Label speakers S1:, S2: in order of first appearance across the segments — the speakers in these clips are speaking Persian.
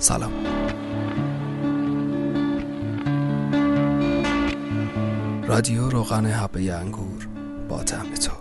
S1: سلام. رادیو روغن حبه انگور با تو.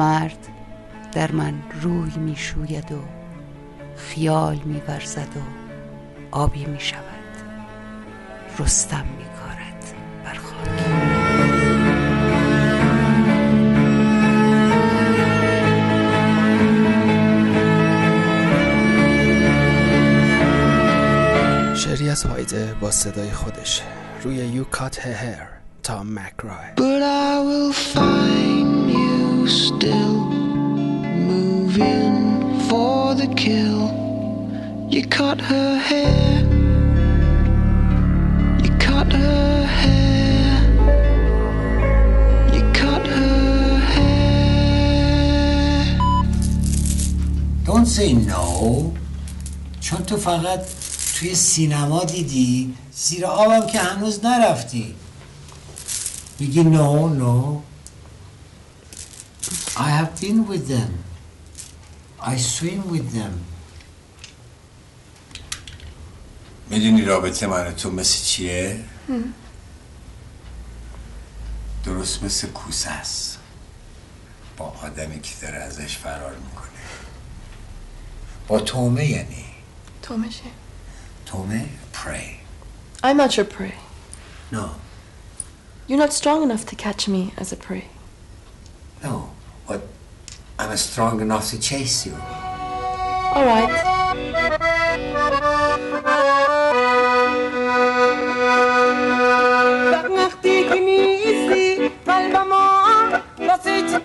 S2: مرد در من روی می شوید و خیال می ورزد و آبی می شود. رستم می کارد بر خاک.
S1: شعری از هایده با صدای خودش. روی You Cut Her Hair تا مکرای
S3: But I will find still moving for the kill. You cut her hair. You cut her hair. You cut her hair.
S4: Don't say no چون تو فقط توی سینما دیدی زیر آبم که هنوز نرفتی میگی no no I have been with them I swim with them می‌دونی رابطه من تو مثل چیه؟ درست مثل کوسه است با آدمی که داره ازش فرار می‌کنه با تومه یعنی
S5: تومشه
S4: تومه pray
S5: I'm not your prey.
S4: no
S5: You're not strong enough to catch me as a prey.
S4: No but I'm strong enough to chase you
S5: All right.
S6: وقتی که نیستی قلبما واسه چه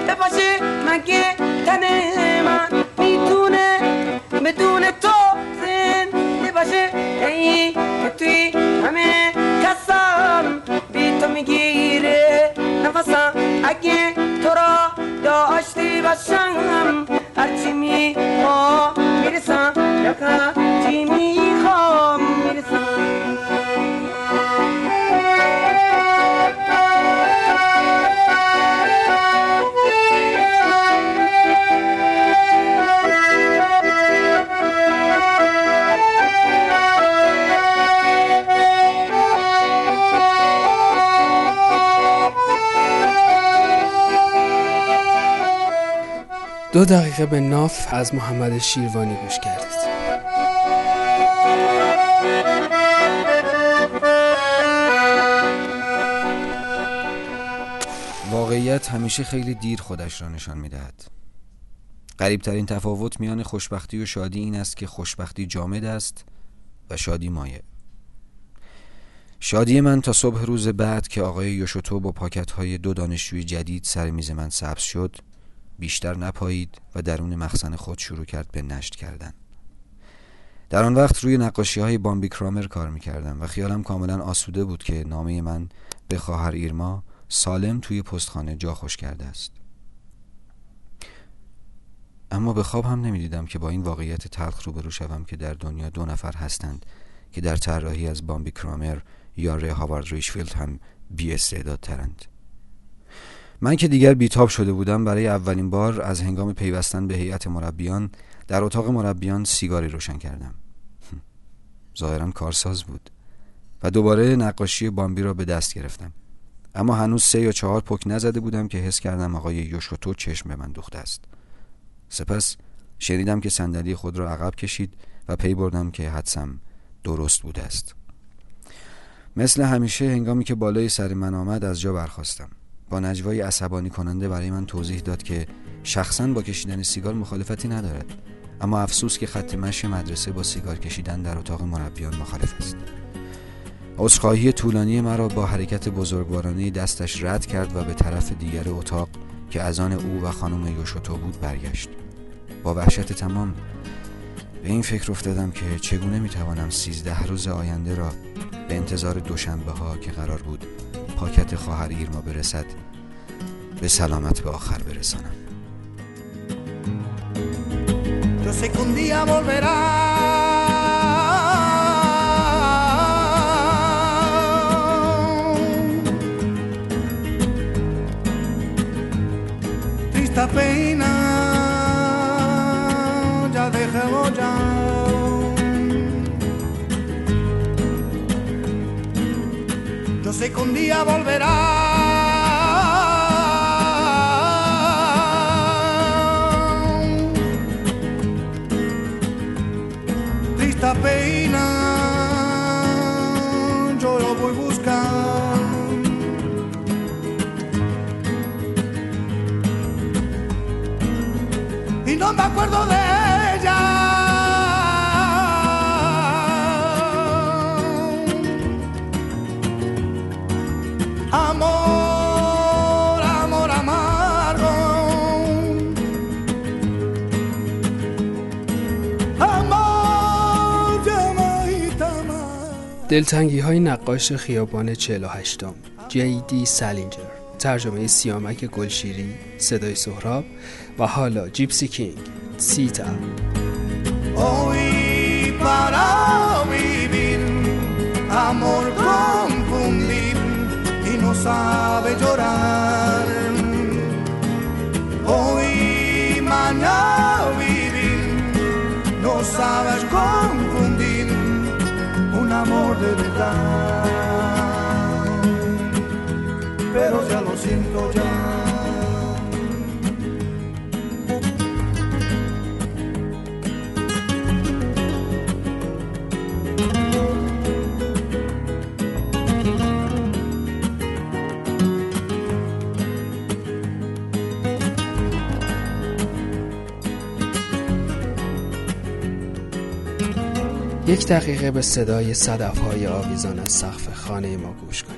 S6: تکرار بکنم عقده چندین ساله رو واسه چی بیدار بکنم نقشی کبوتر رو نیست واسه که دونه بپاشه مگه تن من میتونه بدون
S1: دو دقیقه به ناف از محمد شیروانی گوش کردید.
S7: واقعیت همیشه خیلی دیر خودش را نشان می‌دهد. قریبترین تفاوت میان خوشبختی و شادی این است که خوشبختی جامد است و شادی مایع. شادی من تا صبح روز بعد که آقای یوشوتو با پاکت های دو دانشجوی جدید سر میز من سبز شد بیشتر نپایید و درون مخزن خود شروع کرد به نشت کردن. در آن وقت روی نقاشی های بامبی کرامر کار می‌کردم و خیالم کاملا آسوده بود که نامه من به خواهر ایرما سالم توی پستخانه جا خوش کرده است. اما به خواب هم نمی‌دیدم که با این واقعیت تلخ روبرو شوم که در دنیا دو نفر هستند که در طراحی از بامبی کرامر یا ری هاوارد ریشفیلد هم بی ترند من که دیگر بیتاب شده بودم برای اولین بار از هنگام پیوستن به هیئت مربیان در اتاق مربیان سیگاری روشن کردم. ظاهرا کارساز بود و دوباره نقاشی بامبی را به دست گرفتم. اما هنوز سه یا چهار پک نزده بودم که حس کردم آقای یوشوتو چشم به من دوخته است. سپس شنیدم که صندلی خود را عقب کشید و پی بردم که حدسم درست بوده است. مثل همیشه هنگامی که بالای سر من آمد از جا برخواستم با نجوای عصبانی کننده برای من توضیح داد که شخصا با کشیدن سیگار مخالفتی ندارد. اما افسوس که خط مشی مدرسه با سیگار کشیدن در اتاق مربیان مخالف است. عذرخواهی طولانی مرا با حرکت بزرگوارانه دستش رد کرد و به طرف دیگر اتاق که از آن او و خانم یوشوتو بود برگشت. با وحشت تمام به این فکر افتادم که چگونه می‌توانم سیزده روز آینده را به انتظار دوشنبه ها که قرار بود پاکت خواهر ایرما برسد به سلامت به آخر برسانم
S8: Yo sé que un día volverá. Sé que día volverá. Triste pena, yo lo voy a buscar. Y no me acuerdo de
S1: دلتنگی های نقاش خیابان 48 م جی دی سالینجر ترجمه سیامک گلشیری صدای سهراب و حالا جیپسی کینگ. سیتا.
S8: Hoy para vivir, amor confundir y no sabe llorar. Hoy mañana vivir, no sabes un amor de verdad. Pero ya lo siento ya.
S1: یک دقیقه به صدای صدف های آویزان از سقف خانه ما گوش کنید.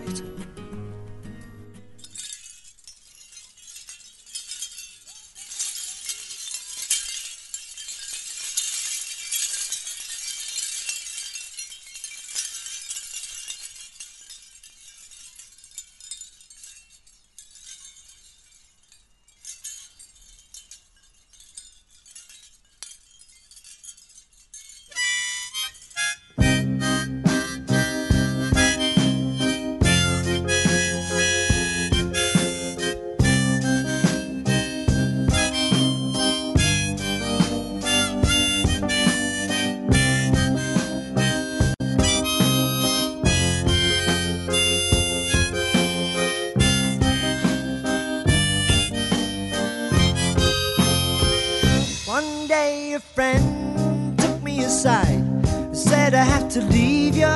S9: To leave you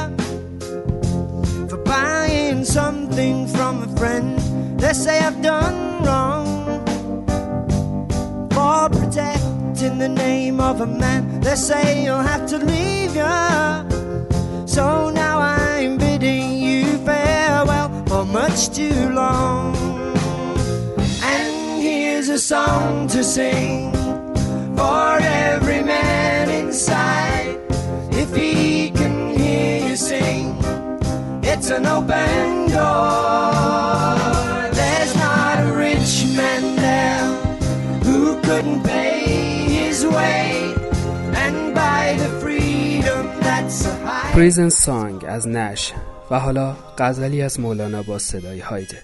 S9: for buying something from a friend. They say I've done wrong for protecting the name of a man. They say you'll have to leave you. So now I'm bidding you farewell for much too long. And here's a song to sing for every man inside. It's an open door. There's not a rich man there who couldn't pay his way and buy the freedom that's a high.
S1: پریزن سانگ از نش و حالا غزلی از مولانا با صدای هایده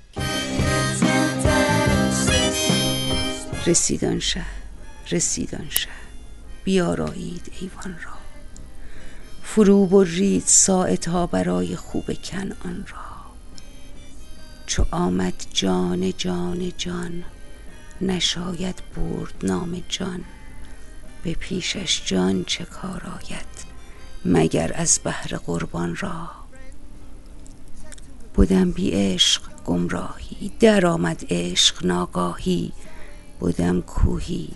S2: رسیدان شه رسیدان شه بیارایید ایوان را فرو برید ساعتها برای خوب کنعان را. چو آمد جان جان جان نشاید برد نام جان. به پیشش جان چه کار آید مگر از بهر قربان را؟ بودم بی عشق گمراهی در آمد عشق ناگاهی. بودم کوهی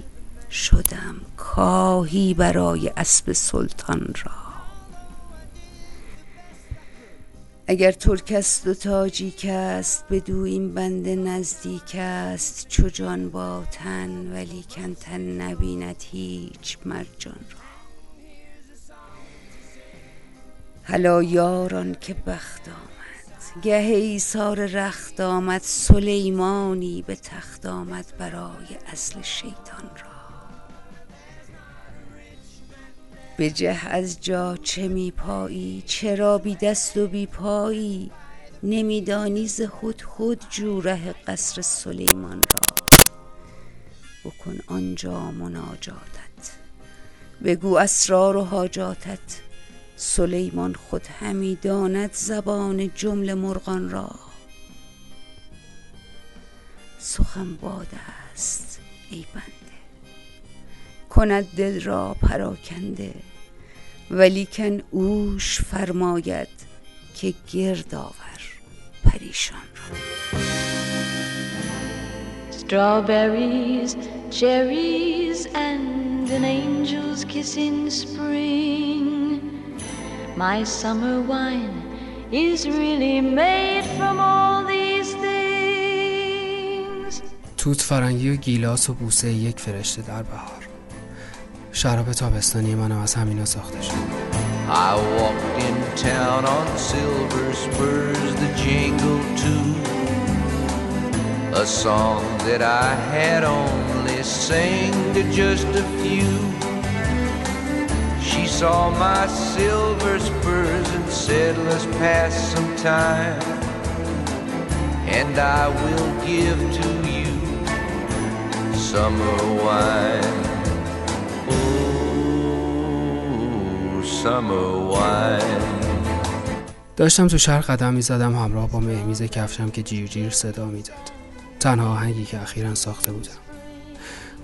S2: شدم کاهی برای اسب سلطان را. اگر ترک است و تاجیک است بدو این بنده نزدیک است. چو جان با تن ولی کن تن نبیند هیچ مرجان را. هلا یاران که بخت آمد. گه ایثار رخت آمد سلیمانی به تخت آمد برای اصل شیطان را. بجه از جا چه می پایی چرا بی دست و بی پایی؟ نمیدانی ز خود خود جو ره قصر سلیمان را. بکن آنجا مناجاتت. بگو اسرار و حاجاتت. سلیمان خود همی داند زبان جمله مرغان را. سخن باد است ای بنده. کند دل را پراکنده ولیکن اوش فرماید که گرد آور پریشان را
S10: Strawberries, cherries, and an angel's kiss in spring. My summer wine is really made from all these things.
S1: توت فرنگی و گیلاس و بوسه یک فرشته در بهار شراب تابستانی منم از همینا ساخته شد
S11: I walked in town on silver spurs, the jingle too. A song that I had only sang to just a few. She saw my silver spurs and said, Let's pass some time. And I will give to you summer wine. Summer wine.
S1: داشتم تو شهر قدم می زدم همراه با مهمیز کفشم که جیر جیر صدا می‌داد تنها آهنگی که اخیرا ساخته بودم.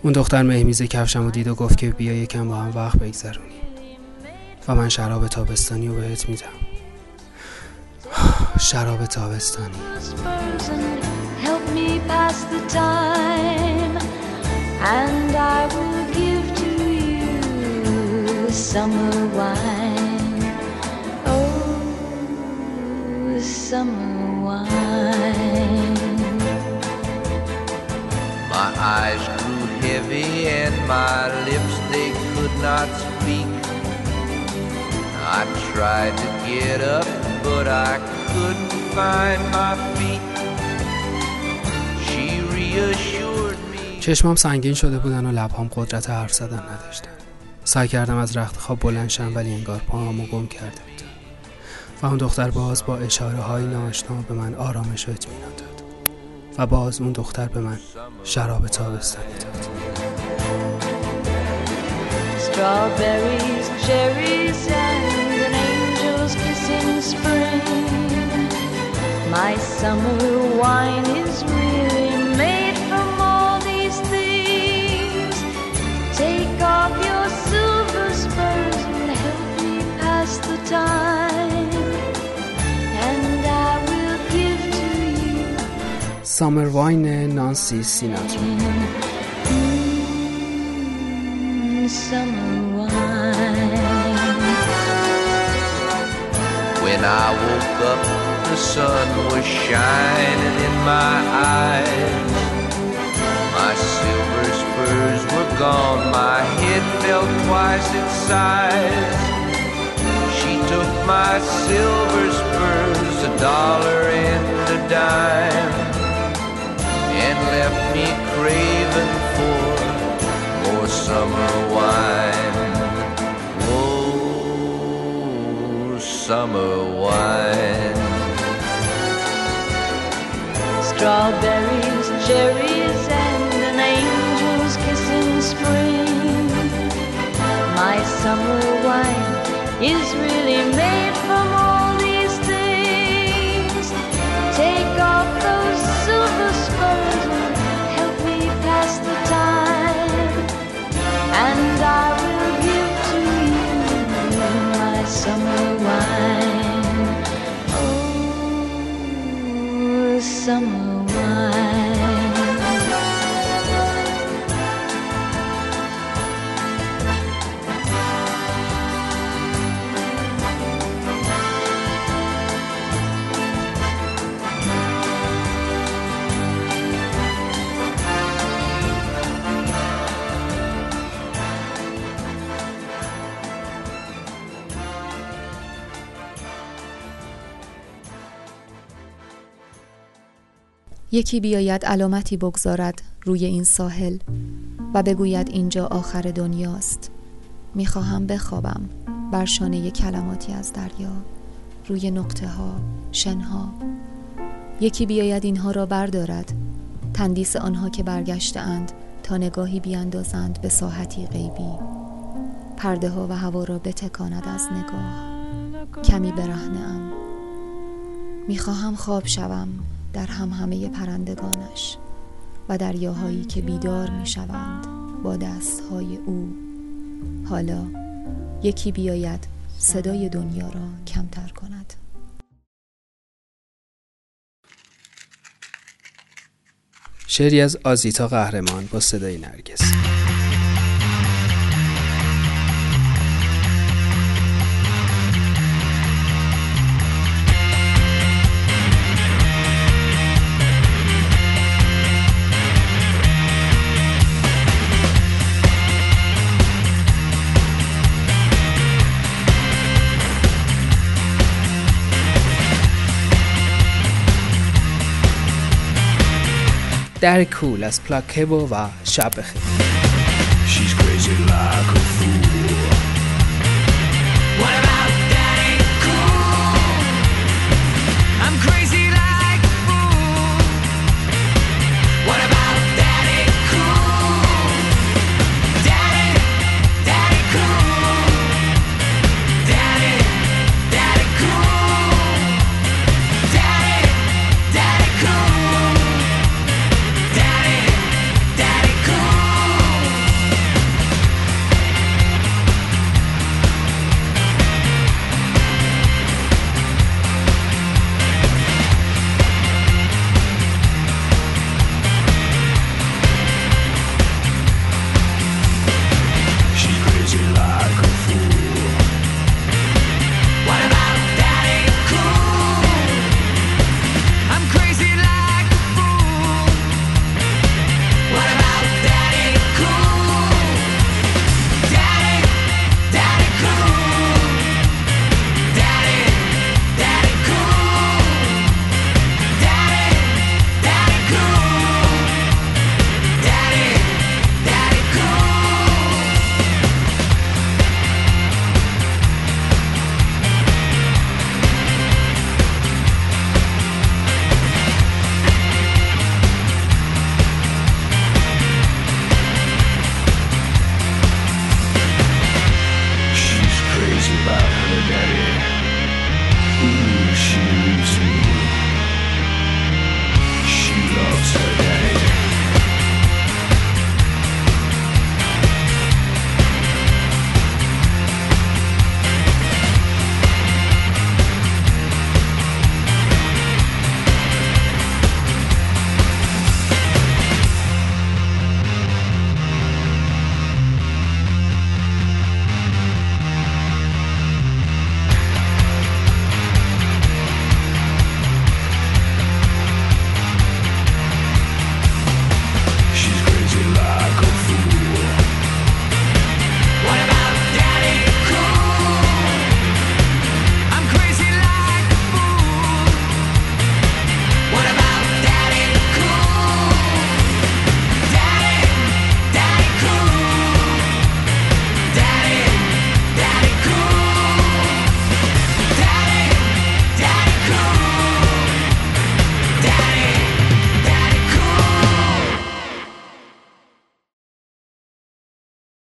S1: اون دختر مهمیز کفشم رو دید و گفت که بیا یکم با هم وقت بگذرونیم. و من شراب تابستانی رو بهت میدم. شراب تابستانی.
S10: Summer wine.
S11: My eyes grew heavy and my lips they could not speak. I tried to get up, but I couldn't find my feet. She reassured me.
S1: چشمام سنگین شده بودن و لبهام قدرت حرف زدن نداشتن سعی کردم از رخت خواب بلند شم ولی انگار پاهامو گم کرده بودم و اون دختر باز با اشاره های ناآشنا به من آرامش و اطمینان داد و باز اون دختر به من شراب تابستانی داد.
S10: My summer wine is really
S1: سامر واین نانسی سیناترا
S10: mm, summer wine.
S11: When I woke up, the sun was shining in my eyes. My silver spurs were gone, my head felt twice its size. She took my silver spurs a dollar and a dime and left me craving for more summer wine. Oh, summer wine.
S10: Strawberries, cherries, and an angel's kiss in spring. My summer wine is really made
S12: یکی بیاید علامتی بگذارد روی این ساحل و بگوید اینجا آخر دنیاست. می‌خواهم بخوابم بر شانه کلماتی از دریا روی نقطه ها شنها. یکی بیاید اینها را بردارد. تندیس آنها که برگشته اند تا نگاهی بیاندازند به ساحتی غیبی. پرده ها و هوا را بتکاند از نگاه. کمی برهنه ام می‌خواهم خواب شوم. در همهمه پرندگانش و دریاهایی که بیدار می‌شوند با دستهای او. حالا یکی بیاید صدای دنیا را کمتر کند.
S1: شعری از آزیتا قهرمان با صدای نرگس. در کول از پلاکبو و شب بخیر.